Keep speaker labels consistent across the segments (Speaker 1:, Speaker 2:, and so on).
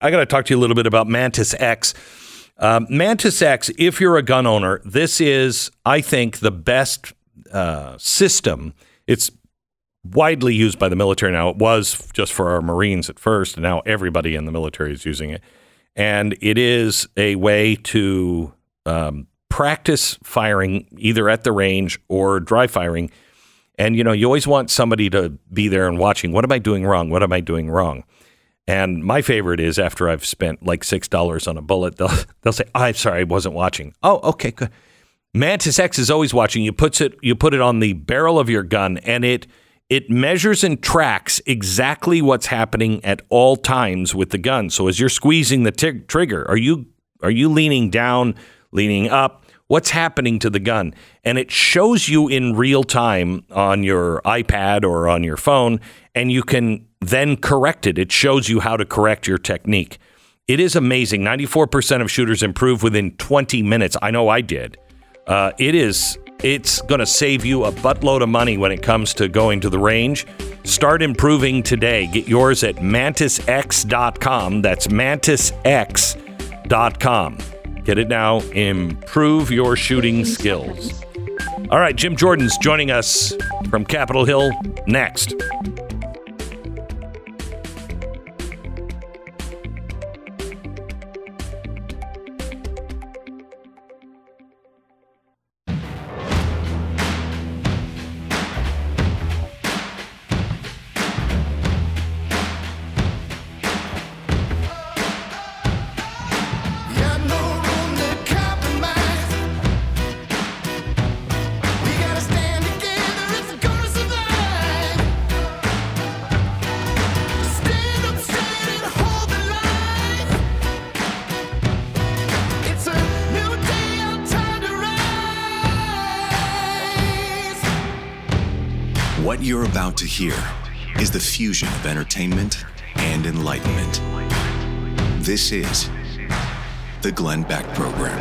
Speaker 1: I got to talk to you a little bit about Mantis X. Um, Mantis X, if you're a gun owner, this is, I think, the best uh, system. It's widely used by the military now. It was just for our Marines at first, and now everybody in the military is using it. And it is a way to um, practice firing either at the range or dry firing. And you know, you always want somebody to be there and watching. What am I doing wrong? What am I doing wrong? And my favorite is after I've spent like six dollars on a bullet, they'll they'll say, "I'm sorry, I wasn't watching." Oh, okay, good. Mantis X is always watching. You puts it you put it on the barrel of your gun, and it it measures and tracks exactly what's happening at all times with the gun. So as you're squeezing the t- trigger, are you are you leaning down, leaning up? What's happening to the gun? And it shows you in real time on your iPad or on your phone, and you can then correct it. It shows you how to correct your technique. It is amazing. 94% of shooters improve within 20 minutes. I know I did. Uh, it is it's going to save you a buttload of money when it comes to going to the range. Start improving today. Get yours at mantisx.com. That's mantisx.com. Get it now. Improve your shooting skills. All right, Jim Jordan's joining us from Capitol Hill next.
Speaker 2: Here is the fusion of entertainment and enlightenment. This is the Glenn Beck Program.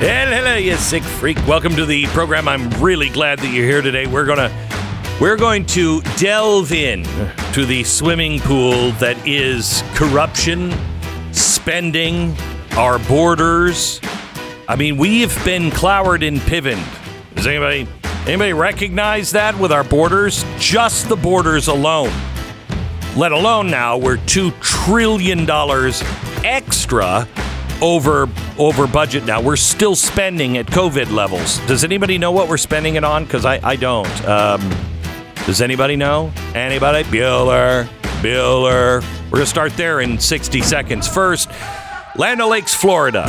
Speaker 1: And hello, you sick freak. Welcome to the program. I'm really glad that you're here today. We're gonna we're going to delve in to the swimming pool that is corruption, spending, our borders. I mean, we've been clowered and pivened. Does anybody Anybody recognize that with our borders? Just the borders alone. Let alone now we're two trillion dollars extra over over budget now. We're still spending at COVID levels. Does anybody know what we're spending it on? Because I, I don't. Um, does anybody know? Anybody? Bueller. Bueller. We're to start there in 60 seconds. First, Land O'Lakes, Florida.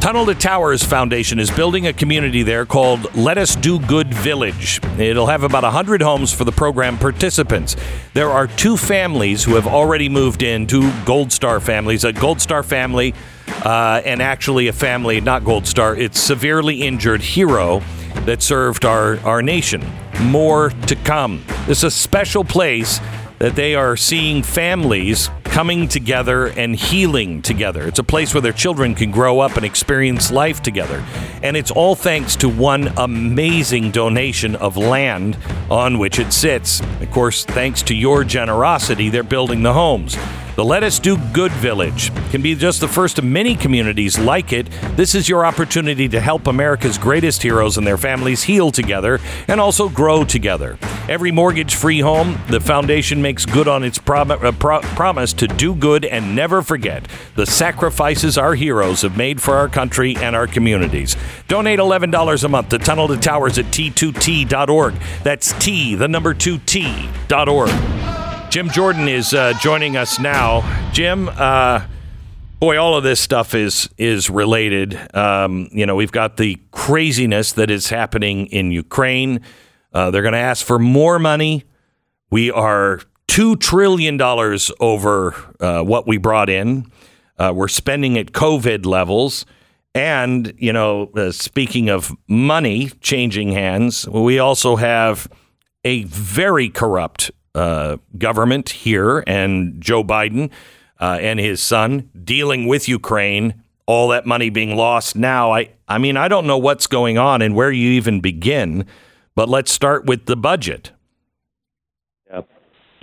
Speaker 1: Tunnel to Towers Foundation is building a community there called Let Us Do Good Village. It'll have about 100 homes for the program participants. There are two families who have already moved in, two Gold Star families, a Gold Star family uh, and actually a family, not Gold Star, it's severely injured hero that served our, our nation. More to come. This is a special place that they are seeing families coming together and healing together. It's a place where their children can grow up and experience life together. And it's all thanks to one amazing donation of land on which it sits. Of course, thanks to your generosity, they're building the homes. The Let Us Do Good Village can be just the first of many communities like it. This is your opportunity to help America's greatest heroes and their families heal together and also grow together. Every mortgage free home, the foundation makes good on its prom- uh, pro- promise to do good and never forget the sacrifices our heroes have made for our country and our communities. Donate $11 a month to Tunnel to Towers at t2t.org. That's T, the number 2t.org. Jim Jordan is uh, joining us now. Jim, uh, boy, all of this stuff is is related. Um, you know, we've got the craziness that is happening in Ukraine. Uh, they're going to ask for more money. We are two trillion dollars over uh, what we brought in. Uh, we're spending at COVID levels. And, you know, uh, speaking of money changing hands, we also have a very corrupt uh, government here and Joe Biden uh, and his son dealing with Ukraine, all that money being lost now. I, I mean, I don't know what's going on and where you even begin, but let's start with the budget.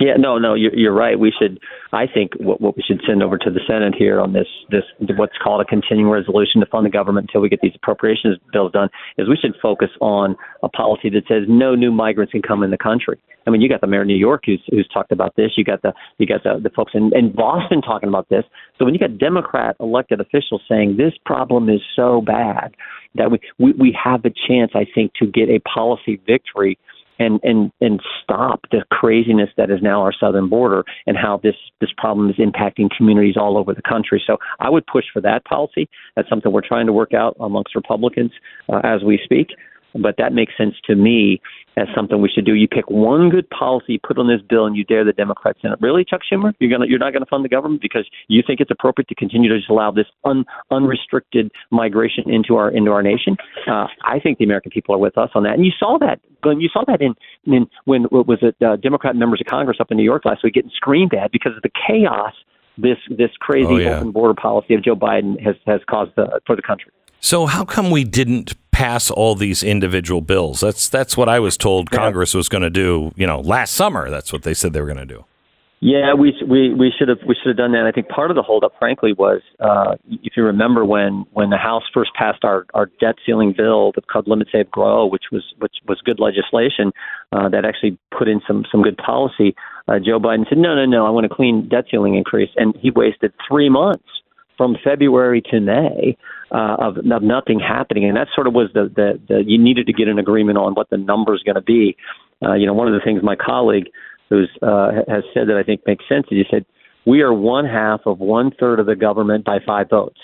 Speaker 3: Yeah, no, no, you're, you're right. We should, I think, what, what we should send over to the Senate here on this, this what's called a continuing resolution to fund the government until we get these appropriations bills done, is we should focus on a policy that says no new migrants can come in the country. I mean, you got the mayor of New York who's who's talked about this. You got the you got the, the folks in, in Boston talking about this. So when you got Democrat elected officials saying this problem is so bad that we we, we have a chance, I think, to get a policy victory and and and stop the craziness that is now our southern border and how this this problem is impacting communities all over the country. So I would push for that policy. That's something we're trying to work out amongst Republicans uh, as we speak but that makes sense to me as something we should do. You pick one good policy, put on this bill, and you dare the Democrats in it. Really, Chuck Schumer, you're gonna you're not going to fund the government because you think it's appropriate to continue to just allow this un, unrestricted migration into our into our nation. Uh, I think the American people are with us on that, and you saw that. Glenn. You saw that in, in when what was it uh, Democrat members of Congress up in New York last week getting screamed at because of the chaos this this crazy oh, yeah. open border policy of Joe Biden has has caused the, for the country.
Speaker 1: So how come we didn't pass all these individual bills? That's that's what I was told Congress was going to do. You know, last summer. That's what they said they were going to do.
Speaker 3: Yeah, we we we should have we should have done that. I think part of the holdup, frankly, was uh, if you remember when when the House first passed our our debt ceiling bill, the called Limit Save Grow, which was which was good legislation uh, that actually put in some some good policy. Uh, Joe Biden said, no, no, no, I want a clean debt ceiling increase, and he wasted three months from February to May uh, of, of nothing happening, and that sort of was the, the the you needed to get an agreement on what the number is going to be. Uh, you know, one of the things my colleague who's uh, has said that I think makes sense is he said we are one half of one third of the government by five votes.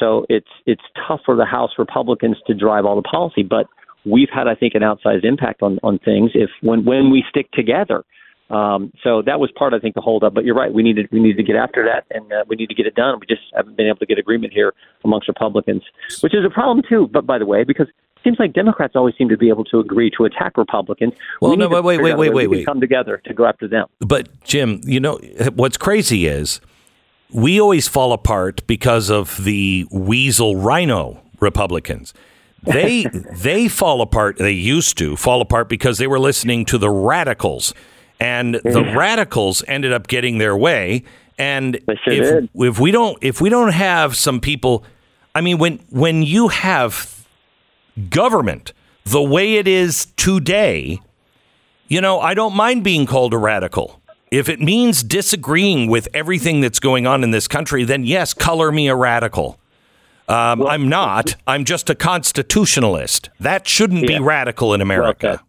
Speaker 3: So it's it's tough for the House Republicans to drive all the policy, but we've had I think an outsized impact on on things if when when we stick together. Um, so that was part, I think, the holdup. But you're right. We needed we need to get after that, and uh, we need to get it done. We just haven't been able to get agreement here amongst Republicans, which is a problem too. But by the way, because it seems like Democrats always seem to be able to agree to attack Republicans.
Speaker 1: Well, we no, wait, wait, wait, wait, wait, wait.
Speaker 3: Come together to go after them.
Speaker 1: But Jim, you know what's crazy is we always fall apart because of the weasel rhino Republicans. They they fall apart. They used to fall apart because they were listening to the radicals and the radicals ended up getting their way. And if, if we don't if we don't have some people, I mean, when when you have government the way it is today, you know, I don't mind being called a radical. If it means disagreeing with everything that's going on in this country, then yes, color me a radical. Um, well, I'm not. I'm just a constitutionalist. That shouldn't yeah. be radical in America.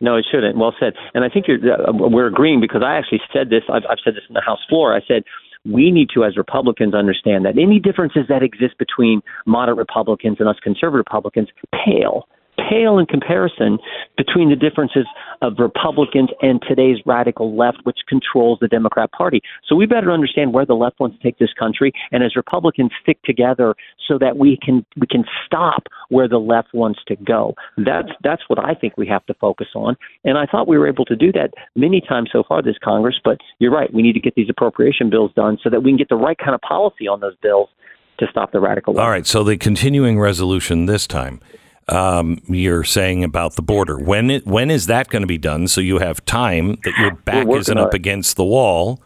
Speaker 3: No, it shouldn't. Well said. And I think uh, we're agreeing because I actually said this. I've, I've said this in the House floor. I said we need to, as Republicans, understand that any differences that exist between moderate Republicans and us conservative Republicans pale pale in comparison between the differences of Republicans and today's radical left, which controls the Democrat Party. So we better understand where the left wants to take this country, and as Republicans stick together so that we can we can stop where the left wants to go. That's that's what I think we have to focus on, and I thought we were able to do that many times so far this Congress. But you're right, we need to get these appropriation bills done so that we can get the right kind of policy on those bills to stop the radical left.
Speaker 1: All right, so the continuing resolution this time um, you're saying about the border. When it, when is that going to be done? So you have time that your back isn't up against the wall.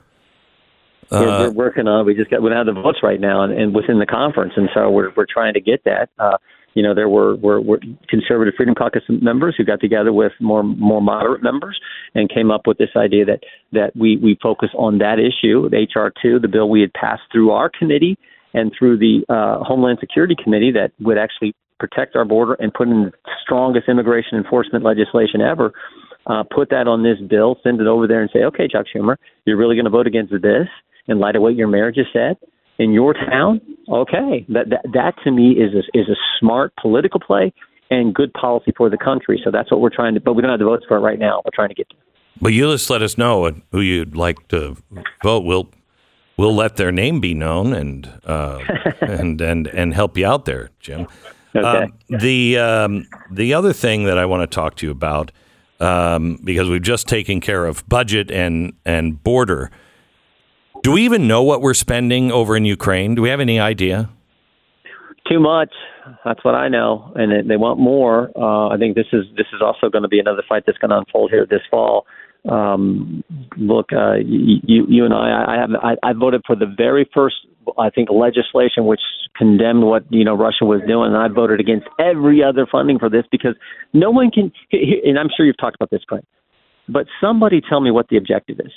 Speaker 3: Uh, we're, we're, working on. We just got we don't have the votes right now, and, and within the conference, and so we're we're trying to get that. Uh, you know, there were, were, were conservative Freedom Caucus members who got together with more more moderate members and came up with this idea that that we we focus on that issue, HR two, the bill we had passed through our committee and through the uh, Homeland Security Committee that would actually protect our border and put in the strongest immigration enforcement legislation ever. Uh, put that on this bill, send it over there, and say, okay, Chuck Schumer, you're really going to vote against this in light of what your mayor just said in your town? Okay, that that, that to me is a, is a smart political play and good policy for the country. So that's what we're trying to. But we don't have the votes for it right now. We're trying to get. To.
Speaker 1: But you just let us know who you'd like to vote. We'll we'll let their name be known and uh, and and and help you out there, Jim.
Speaker 3: Okay.
Speaker 1: Um, the um, the other thing that I want to talk to you about, um, because we've just taken care of budget and and border. Do we even know what we're spending over in Ukraine? Do we have any idea?
Speaker 3: Too much. That's what I know, and they want more. Uh, I think this is this is also going to be another fight that's going to unfold here this fall. Um, look, uh, you, you and I, I have, I, I voted for the very first, I think, legislation which condemned what you know Russia was doing, and I voted against every other funding for this because no one can. And I'm sure you've talked about this, Glenn. But somebody tell me what the objective is.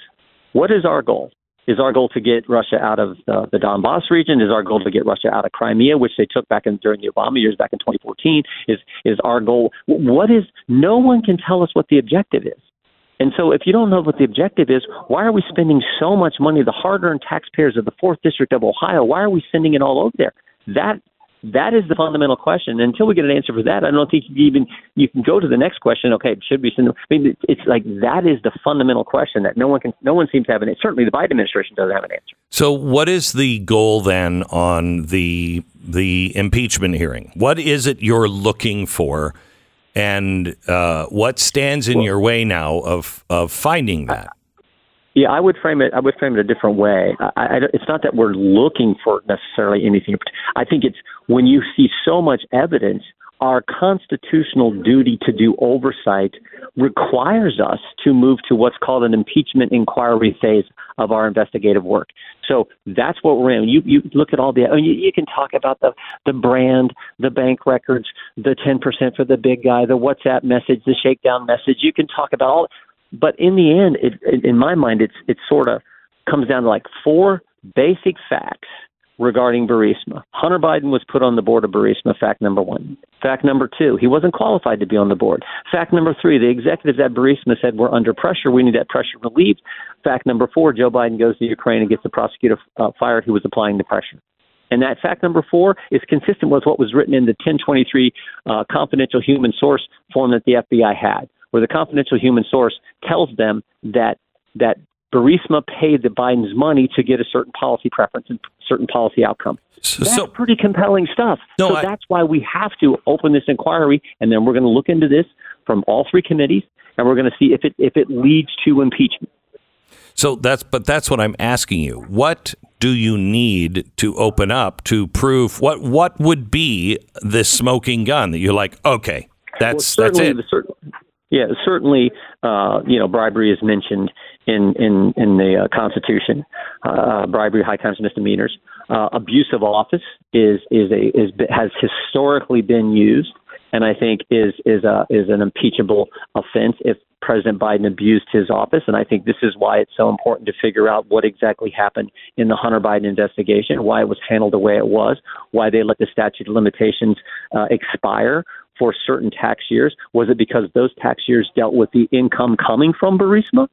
Speaker 3: What is our goal? Is our goal to get Russia out of the, the Donbass region? Is our goal to get Russia out of Crimea, which they took back in during the Obama years back in 2014? Is is our goal? What is? No one can tell us what the objective is. And so, if you don't know what the objective is, why are we spending so much money? The hard-earned taxpayers of the Fourth District of Ohio. Why are we sending it all over there? That that is the fundamental question. Until we get an answer for that, I don't think you even you can go to the next question. Okay, should we send? I mean, it's like that is the fundamental question that no one can, no one seems to have an. Certainly, the Biden administration doesn't have an answer.
Speaker 1: So, what is the goal then on the the impeachment hearing? What is it you're looking for, and uh, what stands in well, your way now of of finding that?
Speaker 3: Yeah, I would frame it. I would frame it a different way. I, I, it's not that we're looking for necessarily anything. I think it's when you see so much evidence. Our constitutional duty to do oversight requires us to move to what's called an impeachment inquiry phase of our investigative work. So that's what we're in. You you look at all the. I mean, you, you can talk about the the brand, the bank records, the ten percent for the big guy, the WhatsApp message, the shakedown message. You can talk about all but in the end, it, in my mind, it's it sort of comes down to like four basic facts regarding Burisma. Hunter Biden was put on the board of Burisma, fact number one. Fact number two, he wasn't qualified to be on the board. Fact number three, the executives at Burisma said we're under pressure. We need that pressure relieved. Fact number four, Joe Biden goes to Ukraine and gets the prosecutor uh, fired who was applying the pressure. And that fact number four is consistent with what was written in the 1023 uh, confidential human source form that the FBI had where the confidential human source tells them that that Burisma paid the Biden's money to get a certain policy preference and certain policy outcome. So, that's so, pretty compelling stuff. No, so I, that's why we have to open this inquiry, and then we're going to look into this from all three committees, and we're going to see if it if it leads to impeachment.
Speaker 1: So that's but that's what I'm asking you. What do you need to open up to prove what what would be this smoking gun that you're like, okay, that's well, that's it.
Speaker 3: The, yeah, certainly, uh, you know, bribery is mentioned in in in the uh, Constitution. Uh, bribery, high crimes, misdemeanors. Uh, abuse of office is is a is has historically been used, and I think is is a is an impeachable offense if President Biden abused his office. And I think this is why it's so important to figure out what exactly happened in the Hunter Biden investigation, why it was handled the way it was, why they let the statute of limitations uh, expire for certain tax years? Was it because those tax years dealt with the income coming from Burisma?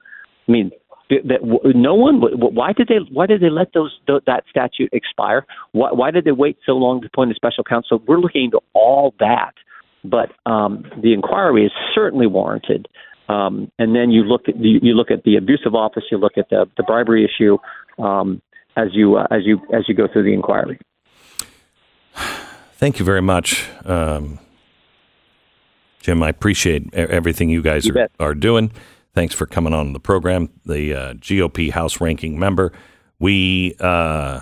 Speaker 3: I mean, that no one. Why did they? Why did they let those that statute expire? Why, why did they wait so long to appoint a special counsel? We're looking into all that, but um, the inquiry is certainly warranted. Um, and then you look at the, you look at the abuse of office, you look at the, the bribery issue um, as you uh, as you as you go through the inquiry.
Speaker 1: Thank you very much. Um, Jim, I appreciate everything you guys you are, are, doing. Thanks for coming on the program. The uh, GOP House ranking member. We uh,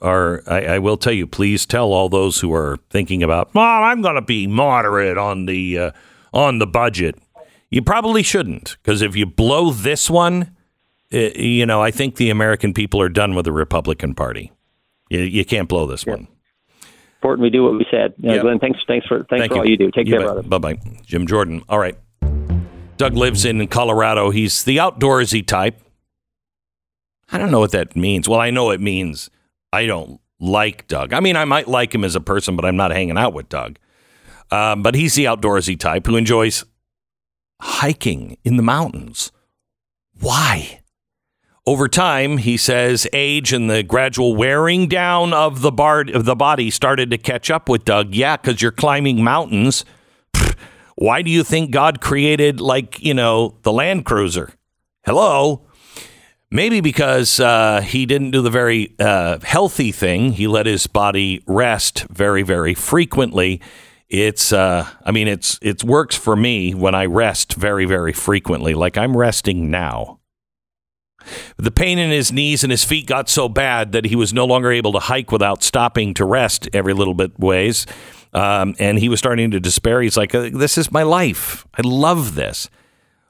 Speaker 1: are, I, I, will tell you, please tell all those who are thinking about, well, I'm going to be moderate on the, uh, on the budget. You probably shouldn't, because if you blow this one, it, you know, I think the American people are done with the Republican Party. You, you can't blow this yeah. one
Speaker 3: important we do what we said. Yep. Glenn, thanks, thanks for thanks Thank for you. all you do. Take you care, bet.
Speaker 1: brother. Bye bye, Jim Jordan. All right, Doug lives in Colorado. He's the outdoorsy type. I don't know what that means. Well, I know it means I don't like Doug. I mean, I might like him as a person, but I'm not hanging out with Doug. Um, but he's the outdoorsy type who enjoys hiking in the mountains. Why? Over time, he says, age and the gradual wearing down of the bar of the body started to catch up with Doug. Yeah, because you're climbing mountains. Why do you think God created, like, you know, the Land Cruiser? Hello? Maybe because uh, he didn't do the very uh, healthy thing. He let his body rest very, very frequently. It's, uh, I mean, it's it works for me when I rest very, very frequently. Like I'm resting now. The pain in his knees and his feet got so bad that he was no longer able to hike without stopping to rest every little bit ways. Um, and he was starting to despair. He's like, uh, This is my life. I love this.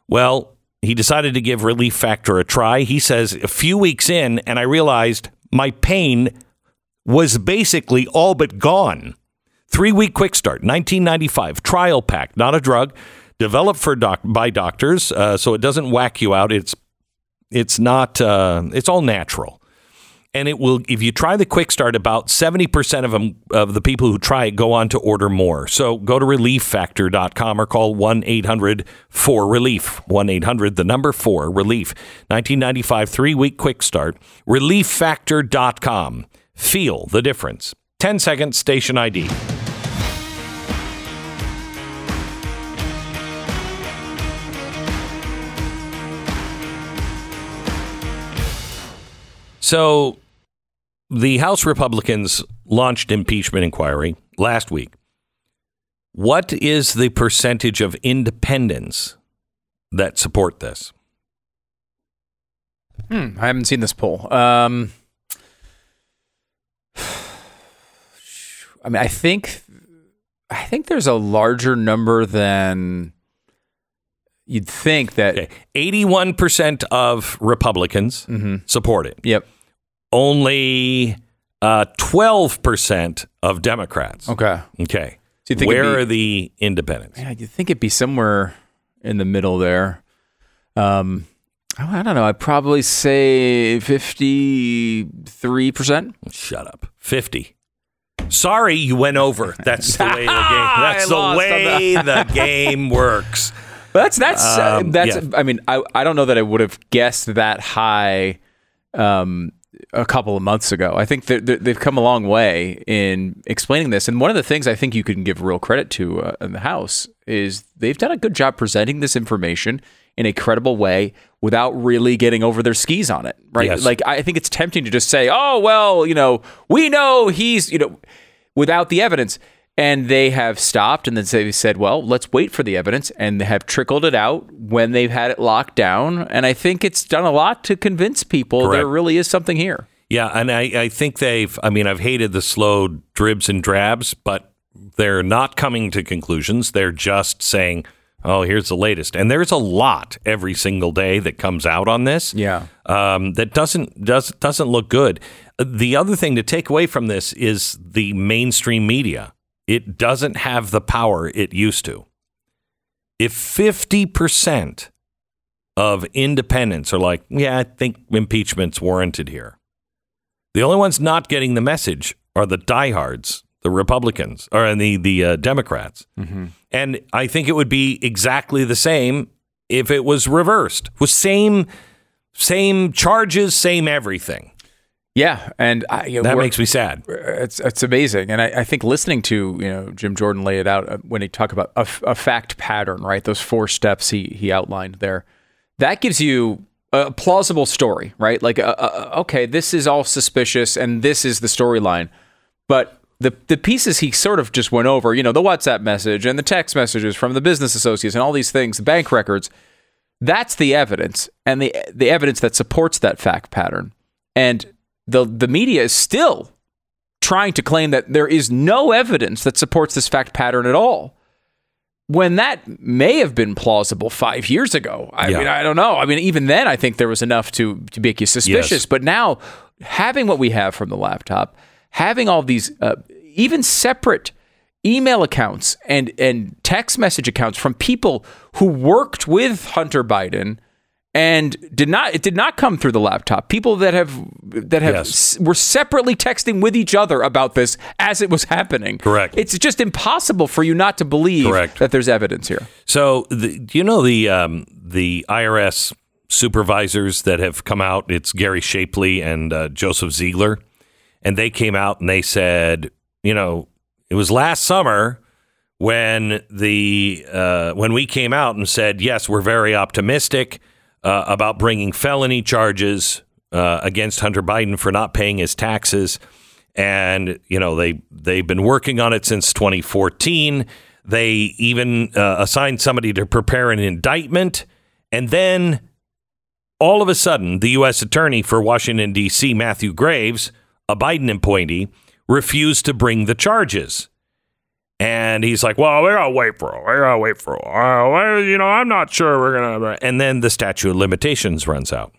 Speaker 1: Well, he decided to give Relief Factor a try. He says, a few weeks in, and I realized my pain was basically all but gone. Three week quick start, 1995, trial pack, not a drug, developed for doc- by doctors, uh, so it doesn't whack you out. It's it's not. Uh, it's all natural and it will if you try the quick start about 70% of them of the people who try it go on to order more. So go to relieffactor.com or call 1-800-4-relief 1-800 the number 4 relief. 1995 3-week quick start relieffactor.com feel the difference. 10 seconds station id So the House Republicans launched impeachment inquiry last week. What is the percentage of independents that support this?
Speaker 4: Hmm, I haven't seen this poll. Um, I mean, I think, I think there's a larger number than you'd think that.
Speaker 1: Okay. 81% of Republicans support it.
Speaker 4: Yep.
Speaker 1: Only uh, 12% of Democrats.
Speaker 4: Okay.
Speaker 1: Okay.
Speaker 4: So you think
Speaker 1: Where
Speaker 4: be-
Speaker 1: are the independents?
Speaker 4: Yeah, you'd think it'd be somewhere in the middle there. Um, I don't know. I'd probably say fifty-three percent.
Speaker 1: Shut up. 50. Sorry, you went over. That's the way the game. That's the way the game works.
Speaker 4: That's that's uh,
Speaker 1: Um,
Speaker 4: that's.
Speaker 1: yeah.
Speaker 4: I mean, I I don't know that I would have guessed that high. Um, a couple of months ago. I think they've come a long way in explaining this. And one of the things I think you can give real credit to uh, in the House is they've done a good job presenting this information in a credible way without really getting over their skis on it. Right?
Speaker 1: Yes.
Speaker 4: Like I think it's tempting to just say, "Oh, well, you know, we know he's, you know, without the evidence." And they have stopped and then they said, well, let's wait for the evidence and they have trickled it out when they've had it locked down. And I think it's done a lot to convince people there really is something here.
Speaker 1: Yeah, and I, I think they've, I mean, I've hated the slow dribs and drabs, but they're not coming to conclusions. They're just saying, oh, here's the latest. And there's a lot every single day that comes out on this.
Speaker 4: Yeah.
Speaker 1: um, that doesn't does doesn't look good. The other thing to take away from this is the mainstream media. It doesn't have the power it used to. If fifty percent of independents are like, yeah, I think impeachment's warranted here. The only ones not getting the message are the diehards, the Republicans, or the the uh, Democrats. And I think it would be exactly the same if it was reversed. With same same charges, same everything.
Speaker 4: Yeah. And I, you know,
Speaker 1: That makes me sad.
Speaker 4: it's it's amazing, and I, I think listening to you know Jim Jordan lay it out uh, when he talked about a fact pattern, right? Those four steps he he outlined there, that gives you a plausible story, right? Like, uh, uh, okay, this is all suspicious, and this is the storyline, but the the pieces he sort of just went over, you know, the WhatsApp message and the text messages from the business associates and all these things, the bank records. That's the evidence, and the the evidence that supports that fact pattern, and the the media is still trying to claim that there is no evidence that supports this fact pattern at all. When that may have been plausible five years ago. I
Speaker 1: Yeah.
Speaker 4: mean, I don't know. I mean, even then, I think there was enough to, to make you suspicious.
Speaker 1: Yes.
Speaker 4: But now, having what we have from the laptop, having all these uh, even separate email accounts and, and text message accounts from people who worked with Hunter Biden and did not it did not come through the laptop people that have that have
Speaker 1: Yes.
Speaker 4: s- were separately texting with each other about this as it was happening
Speaker 1: Correct.
Speaker 4: it's just impossible for you not to believe
Speaker 1: Correct.
Speaker 4: that there's evidence here
Speaker 1: So, the, do you know the um, the IRS supervisors that have come out? It's Gary Shapley and uh, Joseph Ziegler, and they came out and they said, you know, it was last summer when the uh, when we came out and said, yes, we're very optimistic uh, about bringing felony charges uh, against Hunter Biden for not paying his taxes, and you know they they've been working on it since 2014. They even uh, assigned somebody to prepare an indictment, and then all of a sudden, the U.S. Attorney for Washington D.C., Matthew Graves, a Biden appointee, refused to bring the charges. And he's like, well, we gotta wait for it. We gotta wait for it. Uh, you know, I'm not sure we're gonna. And then the statute of limitations runs out.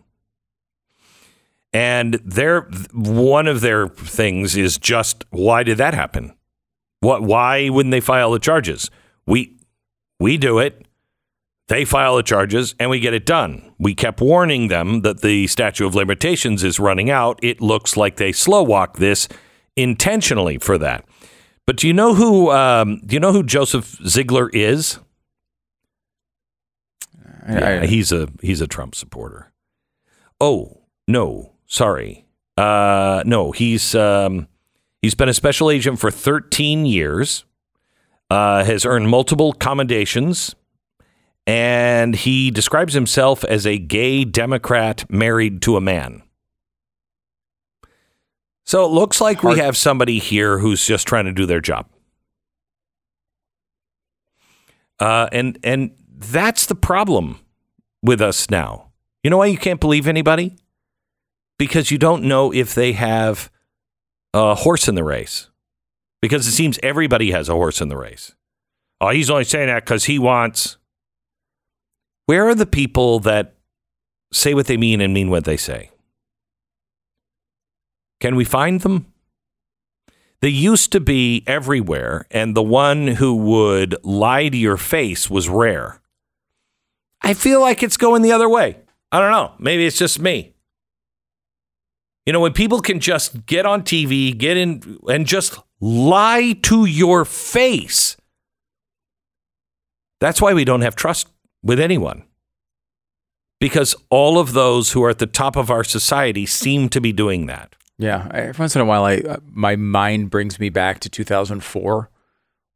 Speaker 1: And their one of their things is just why did that happen? What? Why wouldn't they file the charges? We we do it. They file the charges and we get it done. We kept warning them that the statute of limitations is running out. It looks like they slow walk this intentionally for that. But do you know who? Um, do you know who Joseph Ziegler is? Yeah, he's a he's a Trump supporter. Oh no, sorry, uh, no, he's um, he's been a special agent for 13 years. Uh, has earned multiple commendations and he describes himself as a gay Democrat married to a man. So it looks like we have somebody here who's just trying to do their job. Uh, and and that's the problem with us now. You know why you can't believe anybody? Because you don't know if they have a horse in the race. Because it seems everybody has a horse in the race. Oh, he's only saying that because he wants where are the people that say what they mean and mean what they say? Can we find them? They used to be everywhere, and the one who would lie to your face was rare. I feel like it's going the other way. I don't know. Maybe it's just me. You know, when people can just get on TV, get in, and just lie to your face, that's why we don't have trust with anyone. Because all of those who are at the top of our society seem to be doing that.
Speaker 4: Yeah, every once in a while, I uh, my mind brings me back to 2004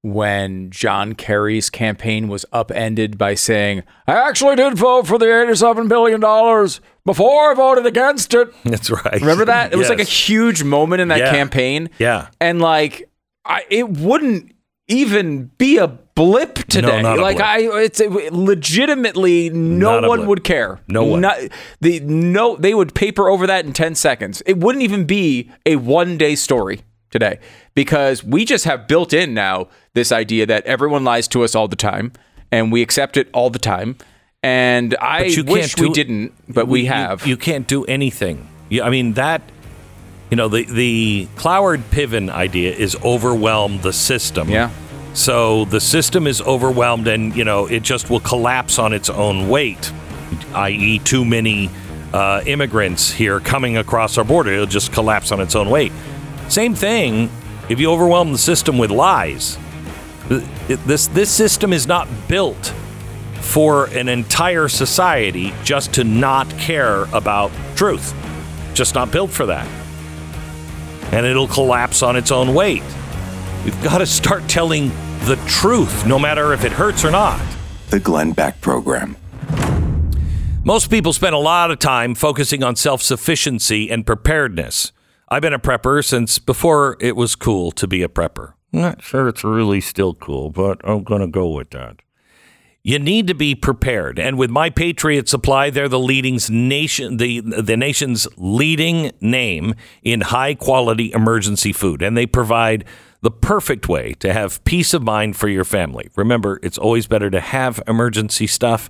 Speaker 4: when John Kerry's campaign was upended by saying, "I actually did vote for the 87 billion dollars before I voted against it."
Speaker 1: That's right.
Speaker 4: Remember that? It yes. was like a huge moment in that
Speaker 1: yeah.
Speaker 4: campaign.
Speaker 1: Yeah,
Speaker 4: and like I, it wouldn't even be a blip today.
Speaker 1: No,
Speaker 4: like
Speaker 1: blip.
Speaker 4: I, it's legitimately no one would care.
Speaker 1: No one.
Speaker 4: Not, the no, they would paper over that in ten seconds. It wouldn't even be a one day story today because we just have built in now this idea that everyone lies to us all the time and we accept it all the time. And I wish do, we didn't, but we, we have.
Speaker 1: You, you, can't do anything. You, I mean that. You know the the Cloward Piven idea is overwhelm the system.
Speaker 4: Yeah
Speaker 1: so the system is overwhelmed and, you know, it just will collapse on its own weight, i.e., too many uh, immigrants here coming across our border. It'll just collapse on its own weight. Same thing if you overwhelm the system with lies. This, this system is not built for an entire society just to not care about truth. Just not built for that. And it'll collapse on its own weight. We've got to start telling the truth, no matter if it hurts or not.
Speaker 2: The Glenn Beck Program.
Speaker 1: Most people spend a lot of time focusing on self sufficiency and preparedness. I've been a prepper since before it was cool to be a prepper. I'm not sure it's really still cool, but I'm going to go with that. You need to be prepared. And with My Patriot Supply, they're the leading nation the the nation's leading name in high quality emergency food. And they provide the perfect way to have peace of mind for your family. Remember, it's always better to have emergency stuff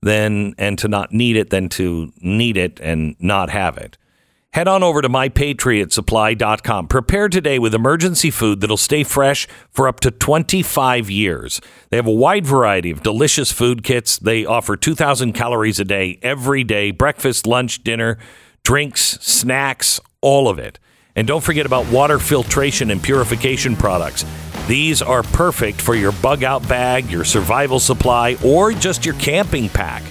Speaker 1: than and to not need it than to need it and not have it. Head on over to mypatriotsupply.com. Prepare today with emergency food that'll stay fresh for up to 25 years. They have a wide variety of delicious food kits. They offer 2,000 calories a day every day breakfast, lunch, dinner, drinks, snacks, all of it. And don't forget about water filtration and purification products. These are perfect for your bug out bag, your survival supply, or just your camping pack.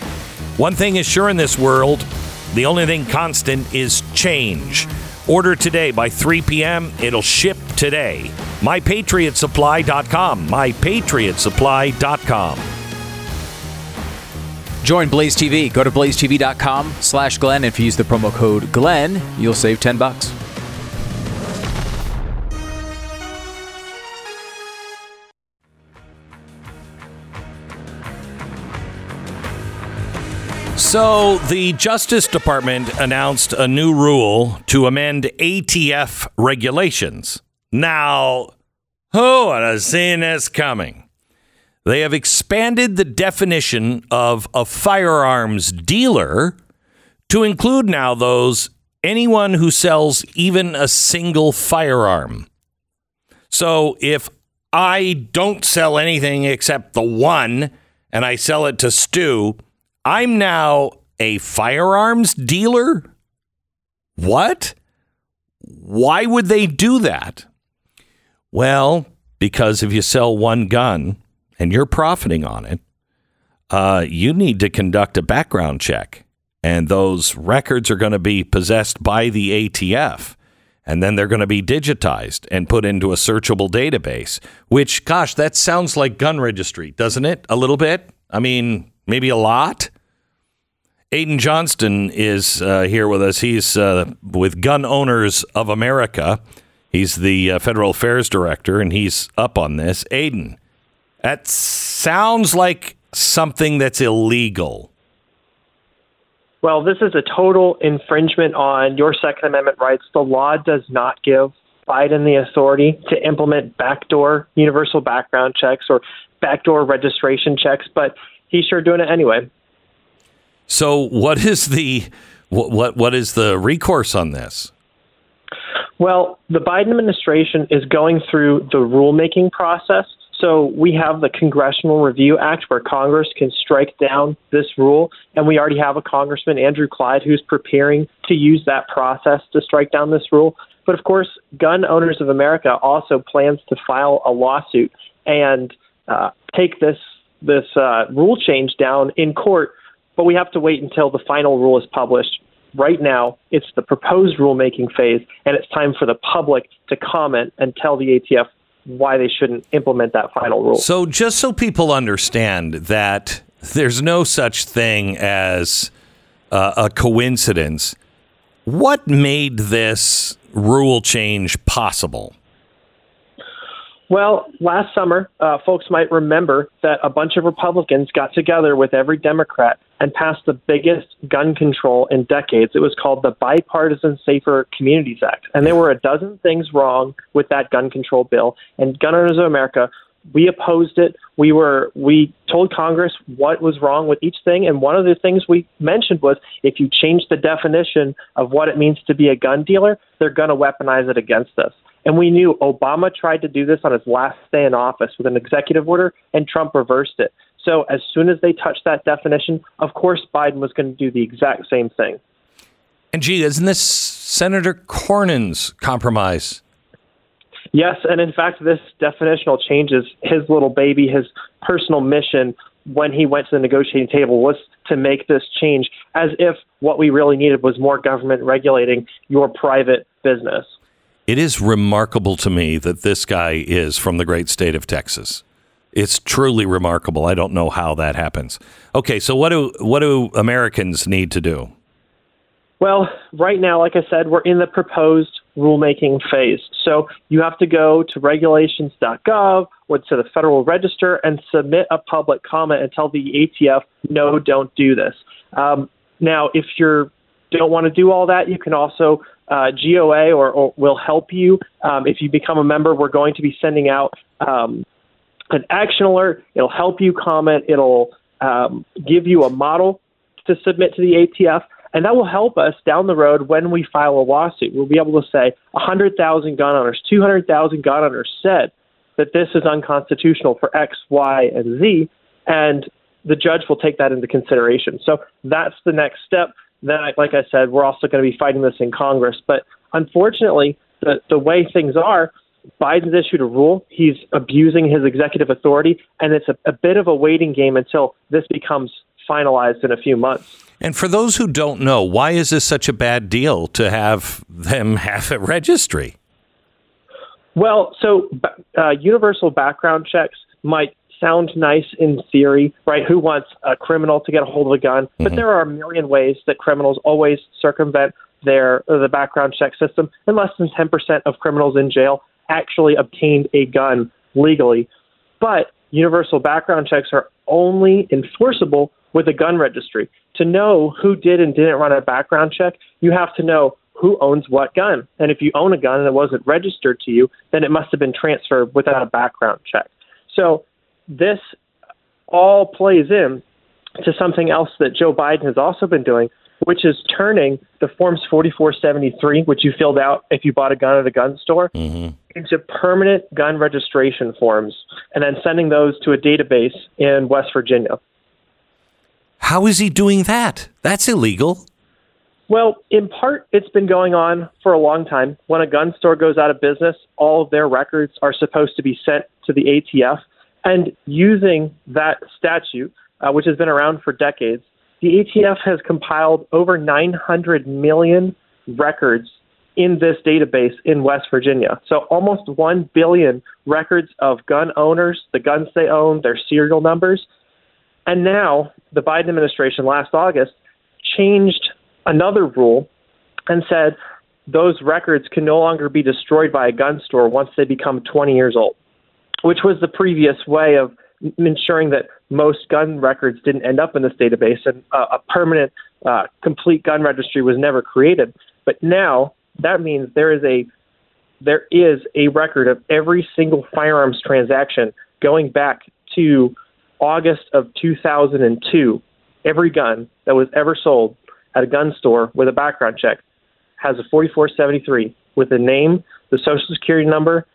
Speaker 1: One thing is sure in this world the only thing constant is change. Order today by 3 p.m. It'll ship today. MyPatriotSupply.com. MyPatriotSupply.com.
Speaker 4: Join Blaze TV. Go to blazetv.com slash Glenn. If you use the promo code Glenn, you'll save 10 bucks.
Speaker 1: So, the Justice Department announced a new rule to amend ATF regulations. Now, Oh, I was seeing this coming. They have expanded the definition of a firearms dealer to include now those anyone who sells even a single firearm. So if I don't sell anything except the one and I sell it to Stu, I'm now a firearms dealer? What? Why would they do that? Well, because if you sell one gun and you're profiting on it, uh, you need to conduct a background check. And those records are going to be possessed by the ATF. And then they're going to be digitized and put into a searchable database, which, gosh, that sounds like gun registry, doesn't it? A little bit? I mean, maybe a lot? Aidan Johnston is uh, here with us. He's uh, with Gun Owners of America. He's the uh, federal affairs director, and he's up on this. Aidan, that sounds like something that's illegal.
Speaker 5: Well, this is a total infringement on your Second Amendment rights. The law does not give Biden the authority to implement backdoor universal background checks or backdoor registration checks, but he's sure doing it anyway.
Speaker 1: So, what is the what what, what is the recourse on this?
Speaker 5: Well, the Biden administration is going through the rulemaking process. So we have the Congressional Review Act where Congress can strike down this rule. And we already have a Congressman, Andrew Clyde, who's preparing to use that process to strike down this rule. But of course, Gun Owners of America also plans to file a lawsuit and uh, take this this uh, rule change down in court. But we have to wait until the final rule is published. Right now, it's the proposed rulemaking phase, and it's time for the public to comment and tell the ATF why they shouldn't implement that final rule.
Speaker 1: So, just so people understand that there's no such thing as uh, a coincidence, what made this rule change possible?
Speaker 5: Well, last summer, uh, folks might remember that a bunch of Republicans got together with every Democrat and passed the biggest gun control in decades. It was called the Bipartisan Safer Communities Act. And there were a dozen things wrong with that gun control bill. And Gun Owners of America, we opposed it. We were we told Congress what was wrong with each thing, and one of the things we mentioned was if you change the definition of what it means to be a gun dealer, they're going to weaponize it against us. And we knew Obama tried to do this on his last day in office with an executive order, and Trump reversed it. So as soon as they touched that definition, of course, Biden was going to do the exact same thing.
Speaker 1: And gee, isn't this Senator Cornyn's compromise?
Speaker 5: Yes, and in fact, this definitional changes his little baby, his personal mission when he went to the negotiating table was to make this change as if what we really needed was more government regulating your private business.
Speaker 1: It is remarkable to me that this guy is from the great state of Texas. It's truly remarkable. I don't know how that happens. Okay, so what do what do Americans need to do?
Speaker 5: Well, right now, like I said, we're in the proposed rulemaking phase. So you have to go to regulations.gov or to the Federal Register and submit a public comment and tell the ATF, no, don't do this. Um, now, if you don't want to do all that, you can also uh, GOA or, or, will help you. Um, if you become a member, we're going to be sending out um, an action alert. It'll help you comment. It'll um, give you a model to submit to the ATF. And that will help us down the road when we file a lawsuit. We'll be able to say 100,000 gun owners, 200,000 gun owners said that this is unconstitutional for X, Y, and Z. And the judge will take that into consideration. So that's the next step. Then, like I said, we're also going to be fighting this in Congress. But unfortunately, the, the way things are, Biden's issued a rule. He's abusing his executive authority, and it's a, a bit of a waiting game until this becomes finalized in a few months.
Speaker 1: And for those who don't know, why is this such a bad deal to have them have a registry?
Speaker 5: Well, so uh, universal background checks might sound nice in theory, right? Who wants a criminal to get a hold of a gun? Mm-hmm. But there are a million ways that criminals always circumvent their the background check system, and less than 10% of criminals in jail actually obtained a gun legally. But universal background checks are only enforceable with a gun registry. To know who did and didn't run a background check, you have to know who owns what gun. And if you own a gun and it wasn't registered to you, then it must have been transferred without a background check. So this all plays in to something else that Joe Biden has also been doing, which is turning the Forms 4473, which you filled out if you bought a gun at a gun store, mm-hmm. into permanent gun registration forms and then sending those to a database in West Virginia.
Speaker 1: How is he doing that? That's illegal.
Speaker 5: Well, in part, it's been going on for a long time. When a gun store goes out of business, all of their records are supposed to be sent to the ATF. And using that statute, uh, which has been around for decades, the ATF has compiled over 900 million records in this database in West Virginia. So almost 1 billion records of gun owners, the guns they own, their serial numbers. And now the Biden administration last August changed another rule and said those records can no longer be destroyed by a gun store once they become 20 years old, which was the previous way of ensuring that most gun records didn't end up in this database and uh, a permanent, uh, complete gun registry was never created. But now that means there is a there is a record of every single firearms transaction going back to August of 2002. Every gun that was ever sold at a gun store with a background check has a 4473 with the name, the social security number,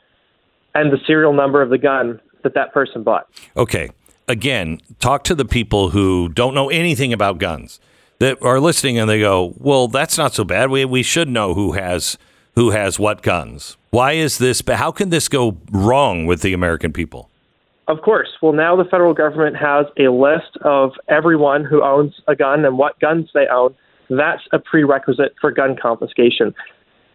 Speaker 5: and the serial number of the gun that that person bought.
Speaker 1: Okay. Again, talk to the people who don't know anything about guns that are listening and they go, "Well, that's not so bad. We we should know who has who has what guns. Why is this how can this go wrong with the American people?"
Speaker 5: Of course. Well, now the federal government has a list of everyone who owns a gun and what guns they own that's a prerequisite for gun confiscation.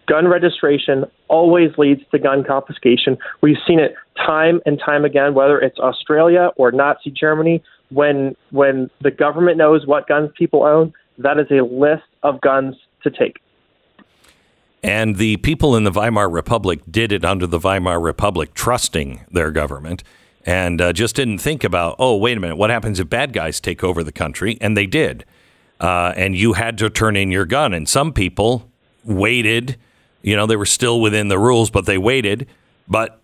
Speaker 5: Gun registration always leads to gun confiscation. We've seen it time and time again, whether it's Australia or Nazi Germany. When when the government knows what guns people own, that is a list of guns to take.
Speaker 1: And the people in the Weimar Republic did it under the Weimar Republic, trusting their government, and uh, just didn't think about, oh, wait a minute, what happens if bad guys take over the country? And they did uh, and you had to turn in your gun. And some people waited. You know, they were still within the rules, but they waited. But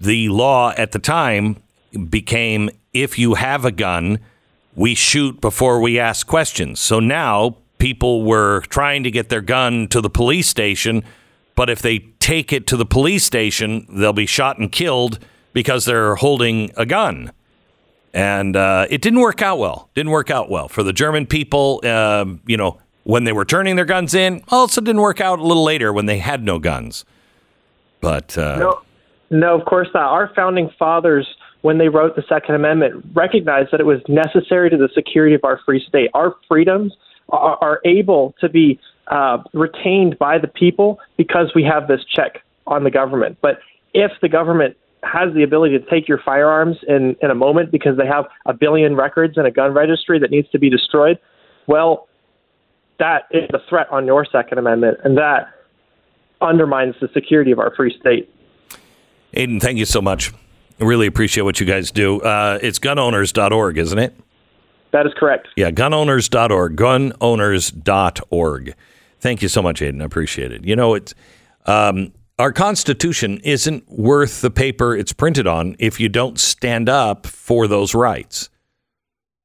Speaker 1: the law at the time became if you have a gun, we shoot before we ask questions. So now people were trying to get their gun to the police station, but if they take it to the police station, they'll be shot and killed because they're holding a gun and uh, it didn't work out well. Didn't work out well for the German people. Um, you know, when they were turning their guns in, also didn't work out a little later when they had no guns. But uh,
Speaker 5: no, no, of course not. Our founding fathers, when they wrote the Second Amendment, recognized that it was necessary to the security of our free state. Our freedoms are, are able to be uh, retained by the people because we have this check on the government. But if the government has the ability to take your firearms in, in a moment because they have a billion records in a gun registry that needs to be destroyed, well, that is a threat on your Second Amendment, and that undermines the security of our free state.
Speaker 1: Aidan, thank you so much. I really appreciate what you guys do. Uh, it's gunowners.org, isn't it?
Speaker 5: That is correct.
Speaker 1: Yeah, gunowners.org, gunowners.org. Thank you so much, Aidan. I appreciate it. You know, it's um, our Constitution isn't worth the paper it's printed on if you don't stand up for those rights.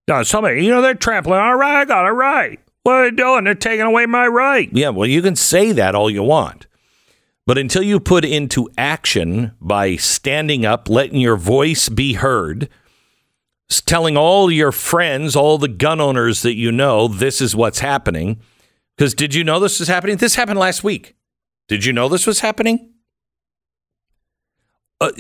Speaker 1: Now, somebody, you know, they're trampling on right. I got a right. What are they doing? They're taking away my right. Yeah, well, you can say that all you want. But until you put into action by standing up, letting your voice be heard, telling all your friends, all the gun owners that you know, this is what's happening. Because did you know this is happening? This happened last week. Did you know this was happening? Uh,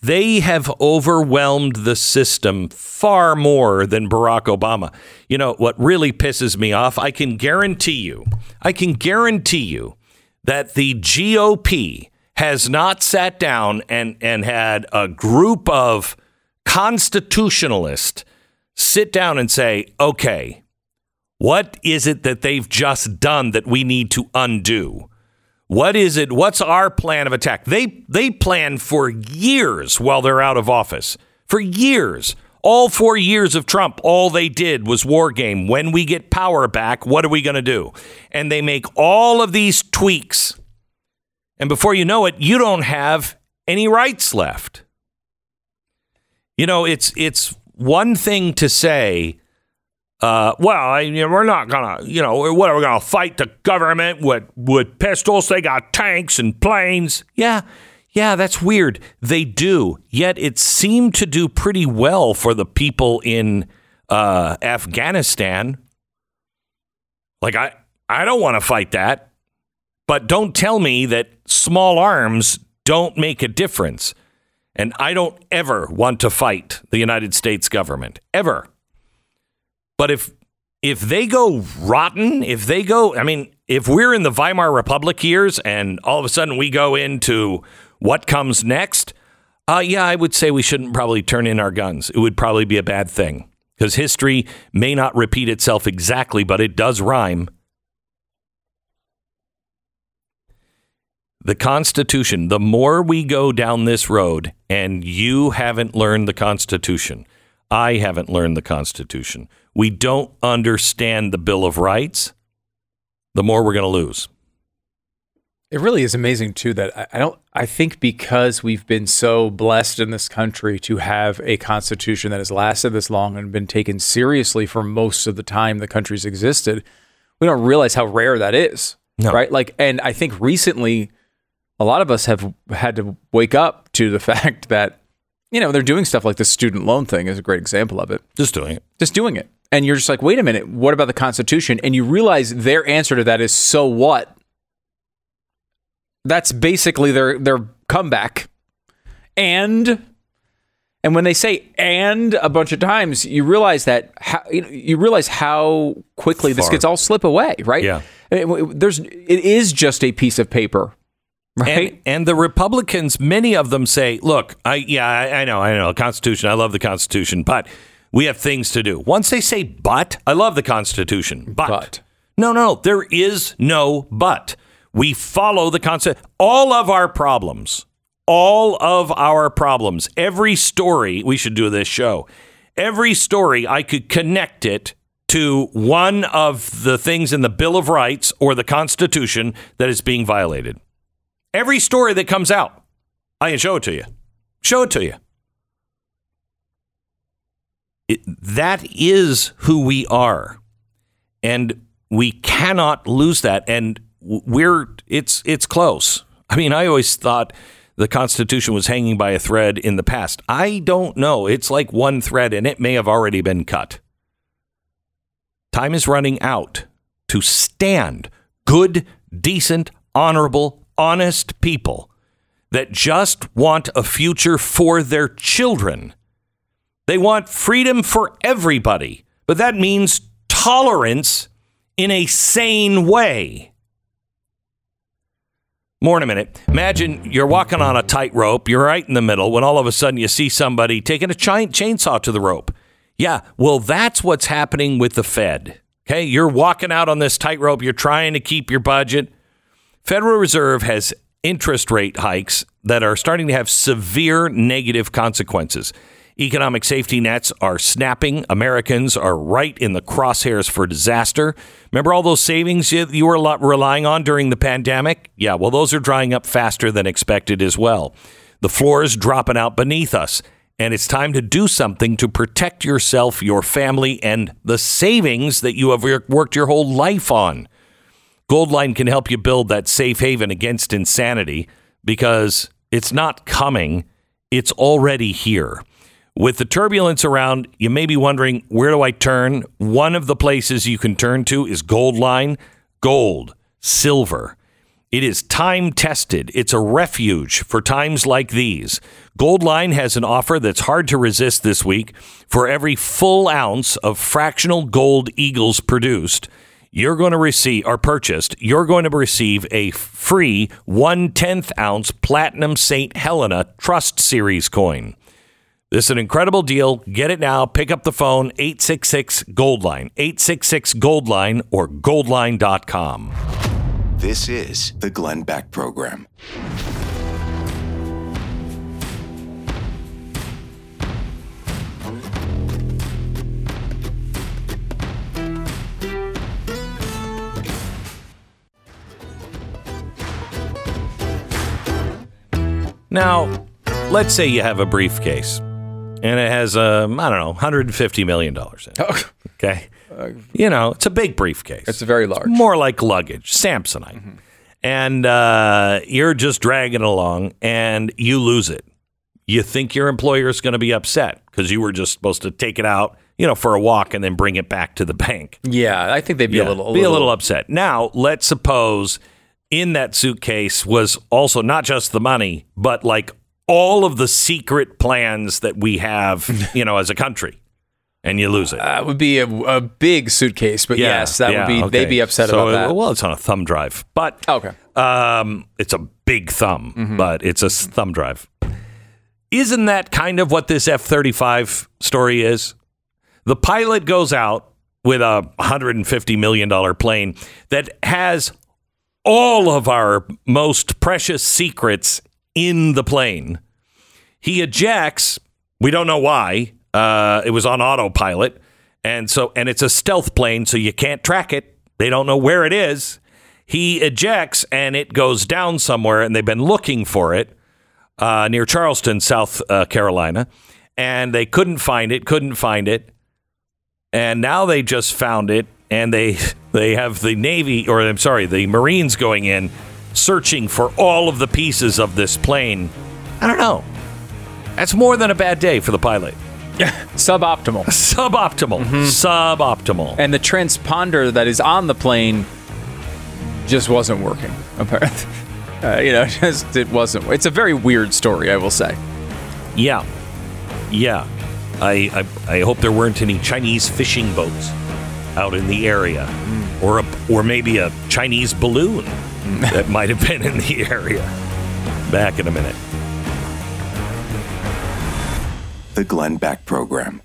Speaker 1: they have overwhelmed the system far more than Barack Obama. You know, what really pisses me off, I can guarantee you, I can guarantee you that the GOP has not sat down and, and had a group of constitutionalists sit down and say, okay, what is it that they've just done that we need to undo? What is it? What's our plan of attack? They they plan for years while they're out of office. For years. All four years of Trump, all they did was war game. When we get power back, what are we going to do? And they make all of these tweaks. And before you know it, you don't have any rights left. You know, it's it's one thing to say, uh, well, I, know, we're not gonna, you know, what are we gonna fight the government with with pistols? They got tanks and planes. Yeah, yeah, that's weird. They do, yet it seemed to do pretty well for the people in uh, Afghanistan. Like I, I don't want to fight that, but don't tell me that small arms don't make a difference. And I don't ever want to fight the United States government ever. But if if they go rotten, if they go, I mean, if we're in the Weimar Republic years and all of a sudden we go into what comes next, uh, yeah, I would say we shouldn't probably turn in our guns. It would probably be a bad thing because history may not repeat itself exactly, but it does rhyme. The Constitution, the more we go down this road, and you haven't learned the Constitution, I haven't learned the Constitution, we don't understand the Bill of Rights, the more we're going to lose.
Speaker 4: It really is amazing too that I don't I think because we've been so blessed in this country to have a constitution that has lasted this long and been taken seriously for most of the time the country's existed, we don't realize how rare that is.
Speaker 1: No.
Speaker 4: Right? Like and I think recently a lot of us have had to wake up to the fact that you know they're doing stuff like the student loan thing is a great example of it.
Speaker 1: Just doing it.
Speaker 4: just doing it. And you're just like wait a minute what about the constitution? And you realize their answer to that is so what? That's basically their their comeback. And and when they say and a bunch of times you realize that how, you, know, you realize how quickly this
Speaker 1: Far.
Speaker 4: gets all slip away right?
Speaker 1: Yeah.
Speaker 4: There's it is just a piece of paper right
Speaker 1: And, and the Republicans, many of them say, "Look, I yeah, I, I know, I know, Constitution. I love the Constitution, but we have things to do." Once they say "but," I love the Constitution, but,
Speaker 4: But.
Speaker 1: no, no, there is no but. We follow the Constitution. All of our problems, all of our problems, every story. We should do this show. Every story, I could connect it to one of the things in the Bill of Rights or the Constitution that is being violated. Every story that comes out, I can show it to you. Show it to you. It, that is who we are, and we cannot lose that. And we're it's it's close. I mean, I always thought the Constitution was hanging by a thread in the past. I don't know. It's like one thread, and it may have already been cut. Time is running out to stand good, decent, honorable, honest people that just want a future for their children. They want freedom for everybody, but that means tolerance in a sane way. More in a minute. Imagine you're walking on a tightrope, you're right in the middle, when all of a sudden you see somebody taking a giant chainsaw to the rope. Yeah, well, that's what's happening with the Fed. Okay, you're walking out on this tightrope, you're trying to keep your budget. Federal Reserve has interest rate hikes that are starting to have severe negative consequences. Economic safety nets are snapping. Americans are right in the crosshairs for disaster. Remember all those savings you, were relying on during the pandemic? Yeah, well, those are drying up faster than expected as well. The floor is dropping out beneath us, and it's time to do something to protect yourself, your family, and the savings that you have worked your whole life on. Goldline can help you build that safe haven against insanity because it's not coming, it's already here. With the turbulence around, you may be wondering where do I turn? One of the places you can turn to is Goldline, gold, silver. It is time tested. It's a refuge for times like these. Goldline has an offer that's hard to resist this week. For every full ounce of fractional gold eagles produced, you're going to receive or purchased, you're going to receive a free one tenth ounce platinum St. Helena Trust Series coin. This is an incredible deal. Get it now. Pick up the phone 866 Goldline, 866 Goldline or goldline.com.
Speaker 2: This is the Glenn Beck Program.
Speaker 1: Now, let's say you have a briefcase and it has, um, I don't know, $150 million in it.
Speaker 4: Oh,
Speaker 1: Okay. You know, it's a big briefcase.
Speaker 4: it's very large.
Speaker 1: more like luggage, Samsonite. And uh, you're just dragging it along and you lose it. You think your employer is going to be upset because you were just supposed to take it out, you know, for a walk and then bring it back to the bank.
Speaker 4: Yeah, I think they'd be
Speaker 1: Yeah,
Speaker 4: a little,
Speaker 1: be a little upset. Now, let's suppose in that suitcase was also not just the money, but like all of the secret plans that we have, you know, as a country, and you lose it.
Speaker 4: That would be a, a big suitcase, but yes, that
Speaker 1: yeah,
Speaker 4: would be.
Speaker 1: okay.
Speaker 4: They'd be upset
Speaker 1: So,
Speaker 4: about that.
Speaker 1: Well, it's on a thumb drive, but
Speaker 4: Okay.
Speaker 1: um, it's a big thumb,
Speaker 4: Mm-hmm.
Speaker 1: but it's a thumb drive. Isn't that kind of what this F 35 story is? The pilot goes out with a $150 million plane that has all of our most precious secrets in the plane. He ejects. We don't know why. Uh, it was on autopilot, and so and it's a stealth plane, so you can't track it. They don't know where it is. He ejects, and it goes down somewhere, and they've been looking for it uh, near Charleston, South uh, Carolina, and they couldn't find it. Couldn't find it, and now they just found it, and they they have the Navy, or I'm sorry, the Marines going in searching for all of the pieces of this plane. I don't know. That's more than a bad day for the pilot.
Speaker 4: Suboptimal.
Speaker 1: Suboptimal. Suboptimal.
Speaker 4: And the transponder that is on the plane just wasn't working. Apparently, uh, you know, just it wasn't. It's a very weird story, I will say.
Speaker 1: Yeah. Yeah. I, I I hope there weren't any Chinese fishing boats out in the area. Or a, or maybe a Chinese balloon that might have been in the area. Back in a minute.
Speaker 2: The Glenn Beck Program.